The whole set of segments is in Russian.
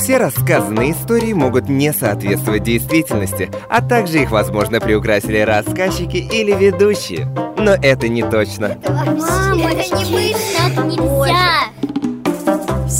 Все рассказанные истории могут не соответствовать действительности, а также их, возможно, приукрасили рассказчики или ведущие. Но это не точно. Мама, это не так нельзя.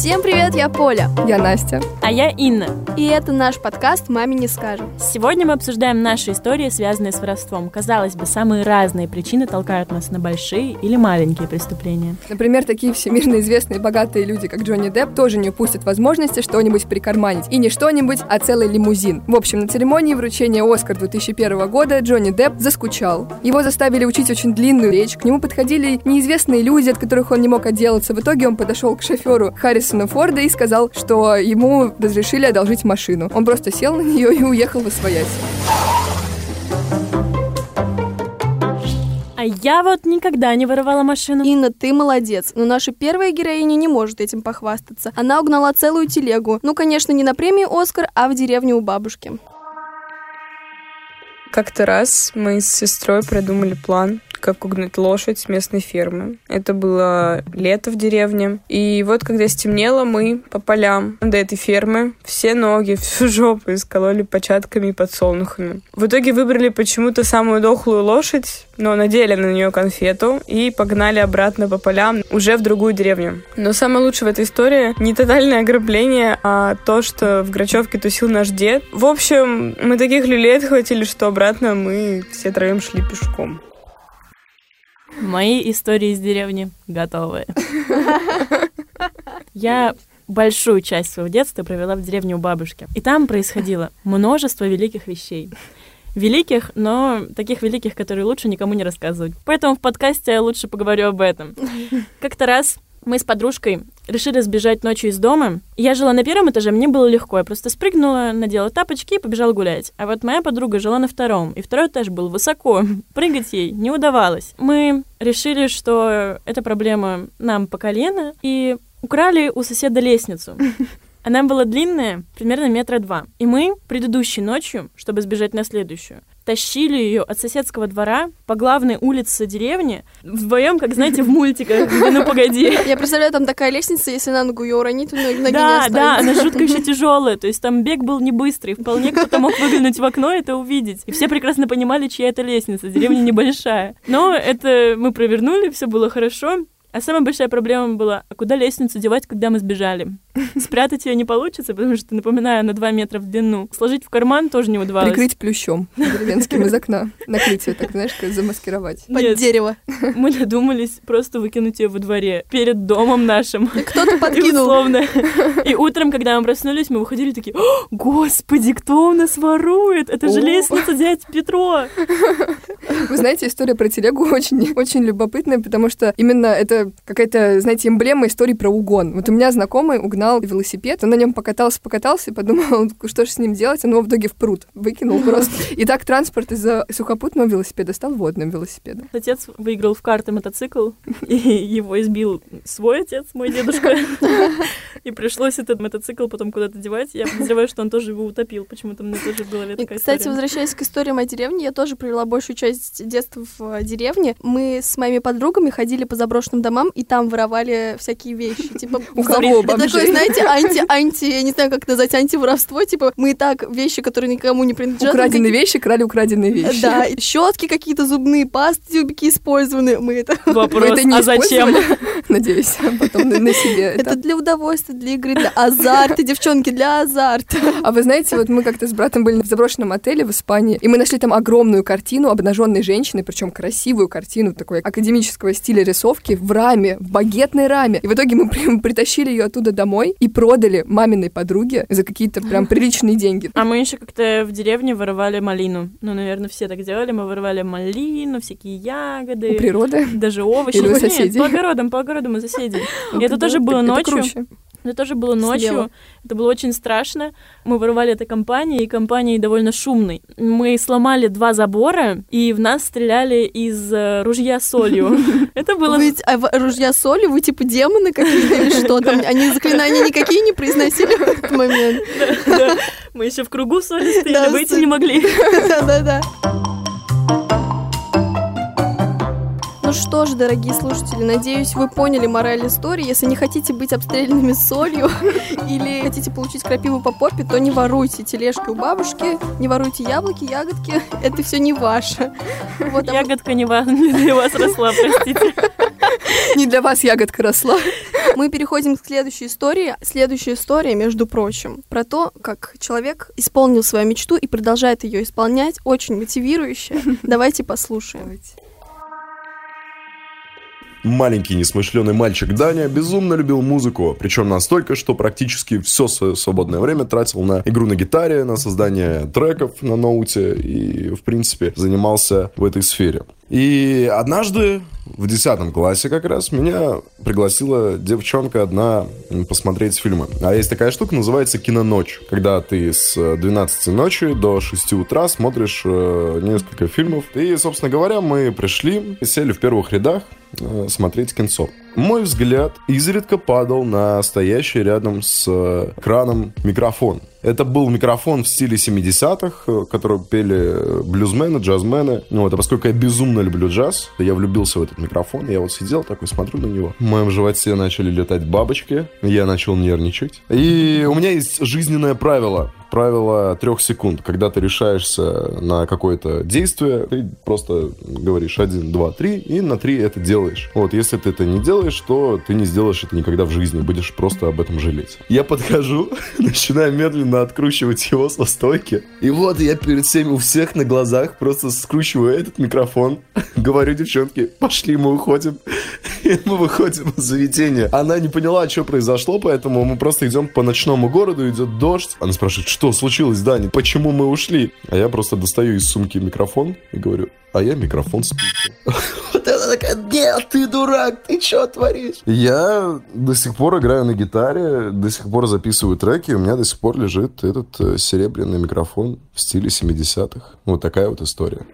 Всем привет, я Поля. Я Настя. А я Инна. И это наш подкаст «Маме не скажем». Сегодня мы обсуждаем наши истории, связанные с воровством. Казалось бы, самые разные причины толкают нас на большие или маленькие преступления. Например, такие всемирно известные богатые люди, как Джонни Депп, тоже не упустят возможности что-нибудь прикарманить. И не что-нибудь, а целый лимузин. В общем, на церемонии вручения «Оскар» 2001 года Джонни Депп заскучал. Его заставили учить очень длинную речь, к нему подходили неизвестные люди, от которых он не мог отделаться. В итоге он подошел к шоферу Харрисона Форда и сказал, что ему разрешили одолжить машину. Он просто сел на нее и уехал в Освоясь. А я вот никогда не воровала машину. Инна, ты молодец, но наша первая героиня не может этим похвастаться. Она угнала целую телегу. Ну, конечно, не на премию «Оскар», а в деревню у бабушки. Как-то раз мы с сестрой придумали план, как угнать лошадь с местной фермы. Это было лето в деревне. И вот, когда стемнело, мы по полям до этой фермы все ноги, всю жопу искололи початками и подсолнухами. В итоге выбрали почему-то самую дохлую лошадь, но надели на нее конфету и погнали обратно по полям уже в другую деревню. Но самое лучшее в этой истории не тотальное ограбление, а то, что в Грачевке тусил наш дед. В общем, мы таких люлей отхватили, что обратно мы все троем шли пешком. Мои истории из деревни готовы. Я большую часть своего детства провела в деревне у бабушки. И там происходило множество великих вещей. Великих, но таких великих, которые лучше никому не рассказывать. Поэтому в подкасте я лучше поговорю об этом. Как-то раз мы с подружкой решили сбежать ночью из дома. Я жила на первом этаже, мне было легко. Я просто спрыгнула, надела тапочки и побежала гулять. А вот моя подруга жила на втором, и второй этаж был высоко. Прыгать ей не удавалось. Мы решили, что эта проблема нам по колено, и украли у соседа лестницу. Она была длинная, примерно метра два. И мы предыдущей ночью, чтобы сбежать на следующую, тащили ее от соседского двора по главной улице деревни вдвоем, как, знаете, в мультиках «Ну, погоди». Я представляю, там такая лестница, если на ногу ее уронить, то ноги не Да, да, она жутко еще тяжелая, то есть там бег был не быстрый, вполне кто-то мог выглянуть в окно и это увидеть. И все прекрасно понимали, чья это лестница, деревня небольшая. Но это мы провернули, все было хорошо. А самая большая проблема была, а куда лестницу девать, когда мы сбежали? Спрятать ее не получится, потому что, напоминаю, на 2 метра в длину. Сложить в карман тоже не удавалось. Прикрыть плющом деревенским из окна. Накрыть ее так, знаешь, как замаскировать. Под Нет. дерево. Мы додумались просто выкинуть ее во дворе, перед домом нашим. Кто-то И подкинул. условно. И утром, когда мы проснулись, мы выходили такие, «О, господи, кто у нас ворует? Это же лестница дядь Петро. Вы знаете, история про телегу очень, очень любопытная, потому что именно это какая-то, знаете, эмблема истории про угон. Вот у меня знакомый угнал велосипед, он на нем покатался, покатался, и подумал, что же с ним делать, он его в итоге в пруд выкинул просто. И так транспорт из-за сухопутного велосипеда стал водным велосипедом. Отец выиграл в карты мотоцикл, и его избил свой отец, мой дедушка. И пришлось этот мотоцикл потом куда-то девать. Я подозреваю, что он тоже его утопил. Почему-то мне тоже в голове И, такая Кстати, возвращаясь к историям о деревне, я тоже провела большую часть детства в э, деревне. Мы с моими подругами ходили по заброшенным домам и там воровали всякие вещи. Типа, У кого это такое, знаете, анти, анти, я не знаю, как назвать, антиворовство. Типа, мы и так вещи, которые никому не принадлежат. Украденные какие- вещи крали украденные вещи. Да, щетки какие-то зубные, пасты, тюбики использованные. Мы это... Вопрос, это не а зачем? Надеюсь, потом на, на себе. Это это. для удовольствия, для игры, для азарта, девчонки, для азарта. А вы знаете, вот мы как-то с братом были в заброшенном отеле в Испании, и мы нашли там огромную картину обнаженной женщины, причем красивую картину такой академического стиля рисовки в раме, в багетной раме. И в итоге мы при- притащили ее оттуда домой и продали маминой подруге за какие-то прям приличные деньги. А мы еще как-то в деревне воровали малину. Ну, наверное, все так делали. Мы воровали малину, всякие У ягоды. природы. Даже овощи. Или у Нет, соседей? по огородам, по огородам у соседей. И это тоже было ночью. Это тоже было ночью. Слева. Это было очень страшно. Мы воровали этой компанией, и компанией довольно шумной. Мы сломали два забора, и в нас стреляли из э, ружья солью. Это было... Вы а, в- ружья соли, вы типа демоны какие-то или что там? Они заклинания никакие не произносили в этот момент. Мы еще в кругу соли стояли, выйти не могли. Да-да-да. Ну, что ж, дорогие слушатели, надеюсь, вы поняли мораль истории. Если не хотите быть обстрелянными солью или хотите получить крапиву по попе, то не воруйте тележки у бабушки, не воруйте яблоки, ягодки. Это все не ваше. Вот, а Ягодка не, ва- не для вас росла, простите. Не для вас ягодка росла. Мы переходим к следующей истории. Следующая история, между прочим, про то, как человек исполнил свою мечту и продолжает ее исполнять. Очень мотивирующая. Давайте послушаем. Маленький несмышленый мальчик Даня безумно любил музыку, причем настолько, что практически все свое свободное время тратил на игру на гитаре, на создание треков на ноуте и, в принципе, занимался в этой сфере. И однажды в 10 классе как раз меня пригласила девчонка одна посмотреть фильмы. А есть такая штука, называется киноночь. Когда ты с э, 12 ночи до 6 утра смотришь э, несколько фильмов. И, собственно говоря, мы пришли, сели в первых рядах э, смотреть кинцо. Мой взгляд изредка падал на стоящий рядом с э, экраном микрофон. Это был микрофон в стиле 70-х, э, который пели э, блюзмены, джазмены. Ну, вот, а поскольку я безумно люблю джаз, я влюбился в этот микрофон. Я вот сидел такой, смотрю на него. В моем животе начали летать бабочки. Я начал нервничать. И у меня есть жизненное правило. Правило трех секунд. Когда ты решаешься на какое-то действие, ты просто говоришь один, два, три, и на три это делаешь. Вот, если ты это не делаешь, то ты не сделаешь это никогда в жизни. Будешь просто об этом жалеть. Я подхожу, начинаю медленно откручивать его со стойки. И вот я перед всеми у всех на глазах просто скручиваю этот микрофон. Говорю девчонке, пошли, мы уходим. И мы выходим из заведения. Она не поняла, что произошло, поэтому мы просто идем по ночному городу, идет дождь. Она спрашивает, что случилось, Даня, почему мы ушли? А я просто достаю из сумки микрофон и говорю, а я микрофон спутал. Вот она такая, нет, ты дурак, ты что творишь? Я до сих пор играю на гитаре, до сих пор записываю треки, у меня до сих пор лежит этот э, серебряный микрофон в стиле 70-х. Вот такая вот история.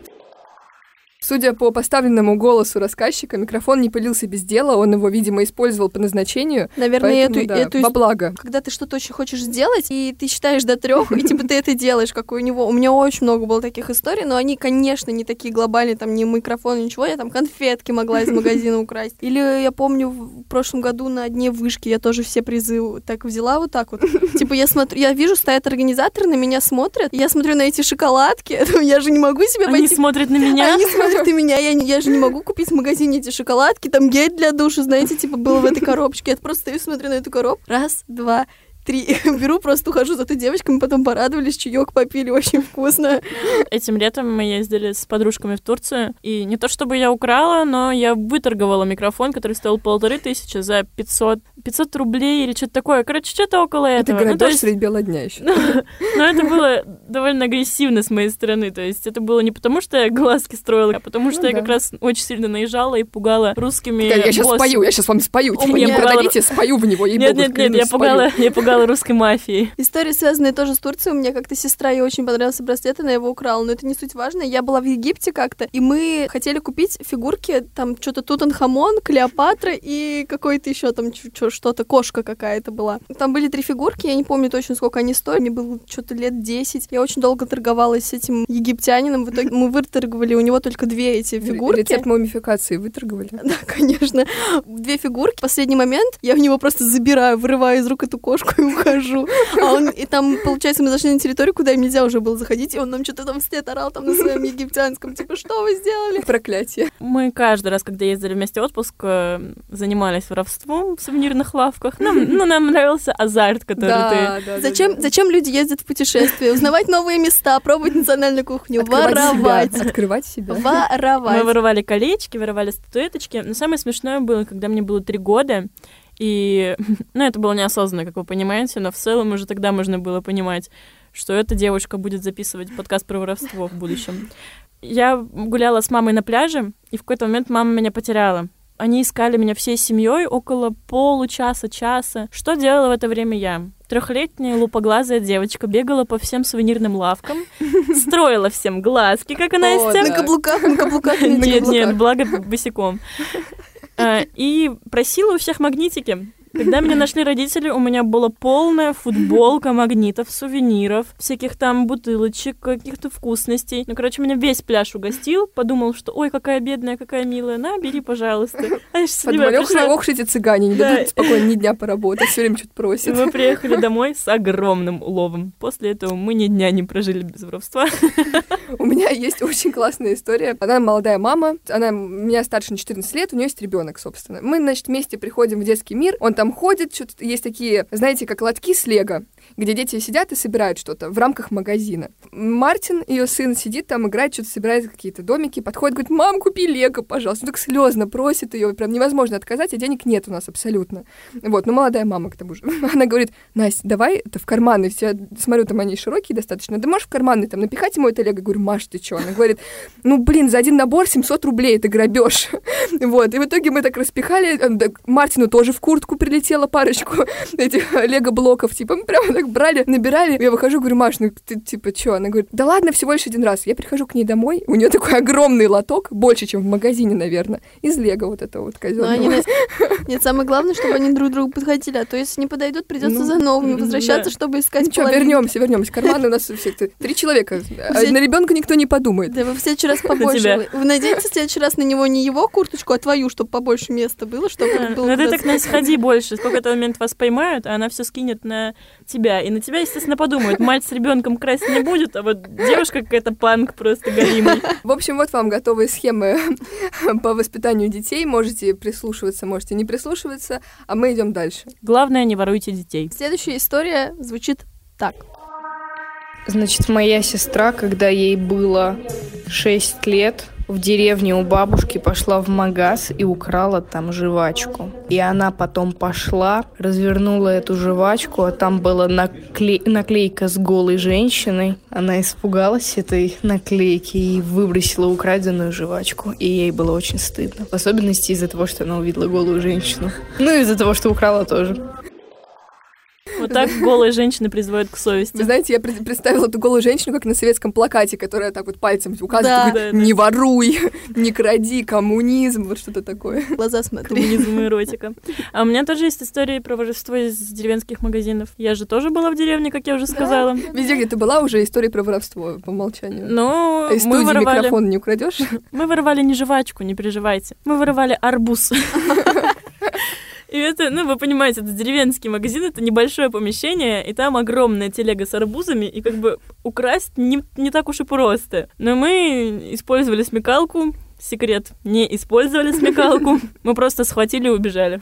Судя по поставленному голосу рассказчика, микрофон не пылился без дела, он его, видимо, использовал по назначению. Наверное, поэтому, эту, да, эту во благо. когда ты что-то очень хочешь сделать, и ты считаешь до трех, и типа ты это делаешь, как у него. У меня очень много было таких историй, но они, конечно, не такие глобальные, там, не микрофон, ничего, я там конфетки могла из магазина украсть. Или я помню, в прошлом году на дне вышки я тоже все призы так взяла вот так вот. Типа я смотрю, я вижу, стоят организаторы, на меня смотрят, я смотрю на эти шоколадки, я же не могу себе Они пойти смотрят на меня. они смотрят на меня, я, я же не могу купить в магазине эти шоколадки, там гель для душа, знаете, типа было в этой коробочке. Я просто стою, смотрю на эту коробку. Раз, два, три. Беру, просто ухожу за той девочкой, мы потом порадовались, чаек попили, очень вкусно. Этим летом мы ездили с подружками в Турцию, и не то чтобы я украла, но я выторговала микрофон, который стоил полторы тысячи за 500, 500 рублей или что-то такое. Короче, что-то около Это этого. Ну, то городок есть- средь бела дня еще. но это было довольно агрессивно с моей стороны. То есть это было не потому, что я глазки строила, а потому что Ну я да. как раз очень сильно наезжала и пугала русскими Я сейчас спою, я сейчас вам спою. Типа, не продавите, спою в него, Нет, нет, нет, я пугала, я пугала русской мафией. История, связанная тоже с Турцией. У меня как-то сестра, ей очень понравился браслет, она его украла. Но это не суть важно. Я была в Египте как-то, и мы хотели купить фигурки, там что-то Тутанхамон, Клеопатра и какой-то еще там что-то, кошка какая-то была. Там были три фигурки, я не помню точно, сколько они стоили. Мне было что-то лет 10. Я очень долго торговалась с этим египтянином. В итоге мы выторговали у него только две эти фигурки. Рецепт мумификации выторговали. Да, конечно. Две фигурки. В последний момент я в него просто забираю, вырываю из рук эту кошку и ухожу. А он, и там, получается, мы зашли на территорию, куда им нельзя уже было заходить, и он нам что-то там вслед орал там на своем египтянском, типа, что вы сделали? Проклятие. Мы каждый раз, когда ездили вместе в отпуск, э, занимались воровством в сувенирных лавках. Нам, ну, нам нравился азарт, который Да, ты... да, да, Зачем, да. зачем люди ездят в путешествия? Узнавать новые места, пробовать национальную кухню, Открывать воровать. себя, Открывать себя. Мы Воровать. воровали колечки, воровали статуэточки. Но самое смешное было, когда мне было три года, и, ну, это было неосознанно, как вы понимаете, но в целом уже тогда можно было понимать, что эта девушка будет записывать подкаст про воровство в будущем. Я гуляла с мамой на пляже, и в какой-то момент мама меня потеряла. Они искали меня всей семьей около получаса-часа. Что делала в это время я? Трехлетняя лупоглазая девочка бегала по всем сувенирным лавкам, строила всем глазки, как она из На каблуках, на каблуках, нет, нет, благо босиком. А, И просила у всех магнитики. Когда меня нашли родители, у меня была полная футболка магнитов, сувениров, всяких там бутылочек, каких-то вкусностей. Ну, короче, меня весь пляж угостил, подумал, что ой, какая бедная, какая милая, на, бери, пожалуйста. А Подмалёвшие пришла. ох, эти цыгане, не Да. дадут спокойно ни дня поработать, все время что-то просят. мы приехали домой с огромным уловом. После этого мы ни дня не прожили без воровства. У меня есть очень классная история. Она молодая мама, она меня старше на 14 лет, у нее есть ребенок, собственно. Мы, значит, вместе приходим в детский мир, он там ходит, что-то есть такие, знаете, как лотки с лего, где дети сидят и собирают что-то в рамках магазина. Мартин, ее сын, сидит там, играет, что-то собирает какие-то домики, подходит, говорит, мам, купи лего, пожалуйста. Он так слезно просит ее, прям невозможно отказать, а денег нет у нас абсолютно. Вот, ну молодая мама к тому же. Она говорит, Настя, давай это в карманы, все, смотрю, там они широкие достаточно, да можешь в карманы там напихать ему это лего? Говорю, Маш, ты что? Она говорит, ну, блин, за один набор 700 рублей, это грабеж. Вот, и в итоге мы так распихали, э, Мартину тоже в куртку прилетела парочку этих лего-блоков, типа, мы прямо так брали, набирали. Я выхожу, говорю, Маш, ну ты типа что? Она говорит, да ладно, всего лишь один раз. Я прихожу к ней домой, у нее такой огромный лоток, больше, чем в магазине, наверное, из лего вот этого вот Но казенного. они... Нет, самое главное, чтобы они друг другу подходили, а то если не подойдут, придется Ну, за новыми да. возвращаться, чтобы искать Ничего, половинки. вернемся, вернемся. Карманы у нас у всех три человека. А Все- На ребенка никто не подумает. Да вы в следующий раз побольше. Вы, наденете в следующий раз на него не его курточку, а твою, чтобы побольше места было, чтобы было Ну ты так не скакать. сходи больше. В какой-то момент вас поймают, а она все скинет на тебя. И на тебя, естественно, подумают. Мать с ребенком красть не будет, а вот девушка какая-то панк просто галимый. В общем, вот вам готовые схемы по воспитанию детей. Можете прислушиваться, можете не прислушиваться, а мы идем дальше. Главное, не воруйте детей. Следующая история звучит так. Значит, моя сестра, когда ей было 6 лет, в деревне у бабушки пошла в магаз и украла там жвачку. И она потом пошла, развернула эту жвачку, а там была накле- наклейка с голой женщиной. Она испугалась этой наклейки и выбросила украденную жвачку. И ей было очень стыдно. В особенности из-за того, что она увидела голую женщину. Ну и из-за того, что украла тоже. Вот так голые женщины призывают к совести. Вы знаете, я пред- представила эту голую женщину, как на советском плакате, которая так вот пальцем указывает, Да. Да, да. не воруй, не кради, коммунизм, вот что-то такое. Глаза смотри. Коммунизм и эротика. А у меня тоже есть истории про воровство из деревенских магазинов. Я же тоже была в деревне, как я уже сказала. Везде, где ты была, уже история про воровство по умолчанию. Ну, А из мы воровали... микрофон не украдешь? Мы воровали не жвачку, не переживайте. Мы воровали арбуз. И это, ну, вы понимаете, это деревенский магазин, это небольшое помещение, и там огромная телега с арбузами, и как бы украсть не, не так уж и просто. Но мы использовали смекалку, секрет, не использовали смекалку, мы просто схватили и убежали.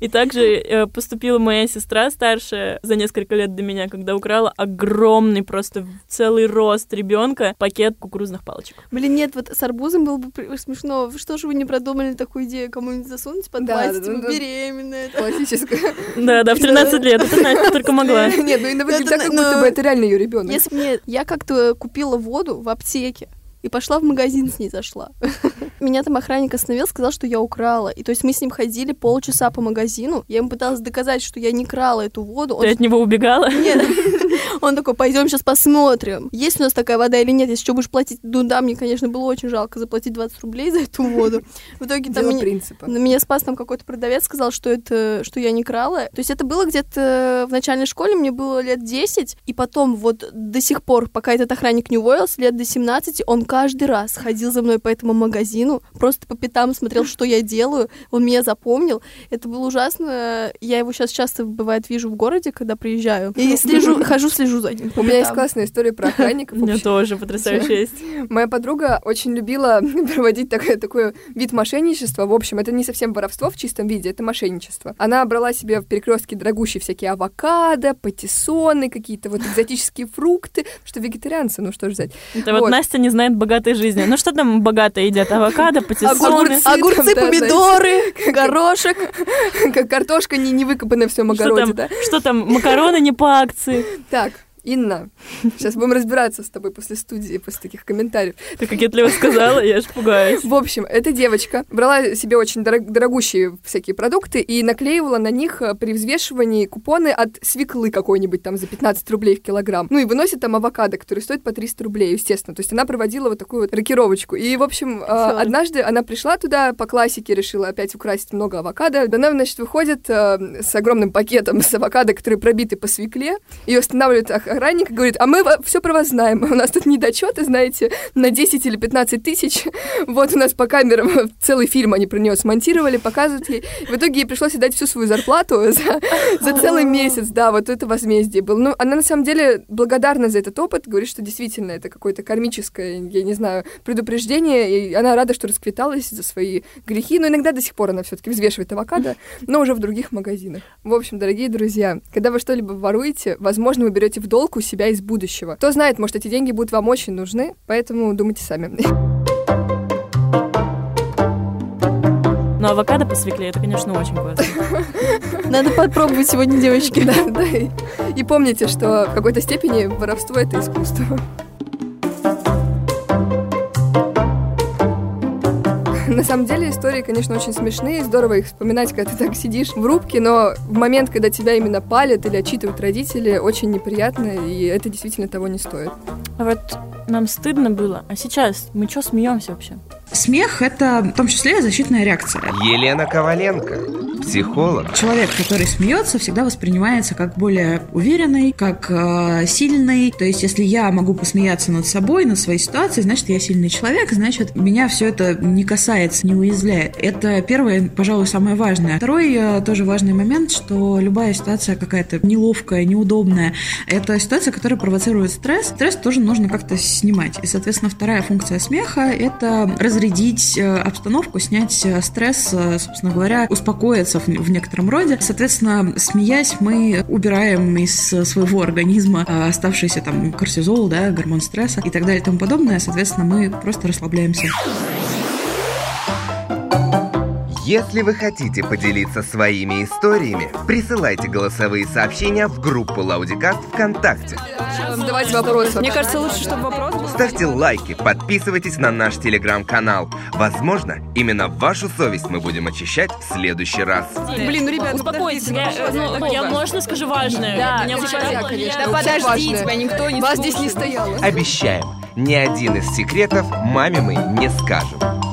И также э, поступила моя сестра старшая за несколько лет до меня, когда украла огромный просто целый рост ребенка пакет кукурузных палочек. Блин, нет, вот с арбузом было бы смешно. Что же вы не продумали такую идею кому-нибудь засунуть под Да, да, да. беременная. Классическая. Да, да, в 13 лет. Это Настя только могла. Нет, ну и выглядит Это, так, как будто бы это реально ее ребенок. Если бы мне... Я как-то купила воду в аптеке и пошла в магазин с ней зашла. Меня там охранник остановил, сказал, что я украла. И то есть мы с ним ходили полчаса по магазину. Я ему пыталась доказать, что я не крала эту воду. Он Ты от него убегала? Нет. Он такой, пойдем сейчас посмотрим, есть у нас такая вода или нет. Если что, будешь платить, ну да, мне, конечно, было очень жалко заплатить 20 рублей за эту воду. В итоге там меня, меня спас там какой-то продавец, сказал, что это, что я не крала. То есть это было где-то в начальной школе, мне было лет 10, и потом вот до сих пор, пока этот охранник не уволился, лет до 17, он каждый раз ходил за мной по этому магазину, просто по пятам смотрел, что я делаю, он меня запомнил. Это было ужасно. Я его сейчас часто, бывает, вижу в городе, когда приезжаю. И слежу, хожу, слежу за ним. У меня есть классная история про охранников. У меня тоже потрясающая есть. Моя подруга очень любила проводить такой, такой вид мошенничества. В общем, это не совсем воровство в чистом виде, это мошенничество. Она брала себе в перекрестке дорогущие всякие авокадо, патиссоны, какие-то вот экзотические фрукты. Что вегетарианцы, ну что ж взять. Это вот Вот. Настя не знает богатой жизни. Ну что там богато едят? Авокадо, патиссоны. Огурцы. Огурцы, там, да, помидоры, горошек. Как картошка не, не выкопанная в всем Что огороде, там, да? что там, макароны не по акции. Так, Инна, сейчас будем разбираться с тобой после студии, после таких комментариев. Ты кокетливо сказала, я аж пугаюсь. В общем, эта девочка брала себе очень дорог- дорогущие всякие продукты и наклеивала на них э, при взвешивании купоны от свеклы какой-нибудь там за 15 рублей в килограмм. Ну и выносит там авокадо, который стоит по 300 рублей, естественно. То есть она проводила вот такую вот рокировочку. И, в общем, э, однажды она пришла туда по классике, решила опять украсить много авокадо. Она, значит, выходит э, с огромным пакетом с авокадо, которые пробиты по свекле. Ее останавливает охранник и говорит, а мы все про вас знаем. У нас тут недочеты, знаете, на 10 или 15 тысяч. Вот у нас по камерам целый фильм они про нее смонтировали, показывают ей. В итоге ей пришлось отдать всю свою зарплату за, за целый месяц. Да, вот это возмездие было. Ну, она на самом деле благодарна за этот опыт, говорит, что действительно это какое-то кармическое, я не знаю, предупреждение, и она рада, что расквиталась за свои грехи, но иногда до сих пор она все-таки взвешивает авокадо, но уже в других магазинах. В общем, дорогие друзья, когда вы что-либо воруете, возможно, вы берете в долг у себя из будущего. Кто знает, может, эти деньги будут вам очень нужны, поэтому думайте сами. Но авокадо по свекле, это, конечно, очень классно. Надо попробовать сегодня, девочки. Да, да. И, и помните, что в какой-то степени воровство — это искусство. На самом деле истории, конечно, очень смешные, здорово их вспоминать, когда ты так сидишь в рубке, но в момент, когда тебя именно палят или отчитывают родители, очень неприятно, и это действительно того не стоит. А вот нам стыдно было, а сейчас мы что смеемся вообще? Смех – это в том числе защитная реакция. Елена Коваленко, психолог. Человек, который смеется, всегда воспринимается как более уверенный, как э, сильный. То есть, если я могу посмеяться над собой, над своей ситуацией, значит, я сильный человек, значит, меня все это не касается, не уязвляет. Это первое, пожалуй, самое важное. Второй э, тоже важный момент, что любая ситуация какая-то неловкая, неудобная, это ситуация, которая провоцирует стресс. Стресс тоже нужно как-то снимать. И, соответственно, вторая функция смеха – это разрядить э, обстановку, снять э, стресс, э, собственно говоря, успокоиться в, в некотором роде. Соответственно, смеясь, мы убираем из своего организма э, оставшийся там кортизол, да, гормон стресса и так далее и тому подобное. Соответственно, мы просто расслабляемся. Если вы хотите поделиться своими историями, присылайте голосовые сообщения в группу Лаудикаст ВКонтакте. Задавайте вопросы. Мне кажется, лучше, чтобы вопрос был. Ставьте лайки, подписывайтесь на наш телеграм-канал. Возможно, именно вашу совесть мы будем очищать в следующий раз. Блин, ну, ребят, Успокойтесь, я, э, ну, я можно скажу важное? Да, Меня сейчас конечно. Да подожди, тебя никто не Вас здесь не стояло. Обещаем, ни один из секретов маме мы не скажем.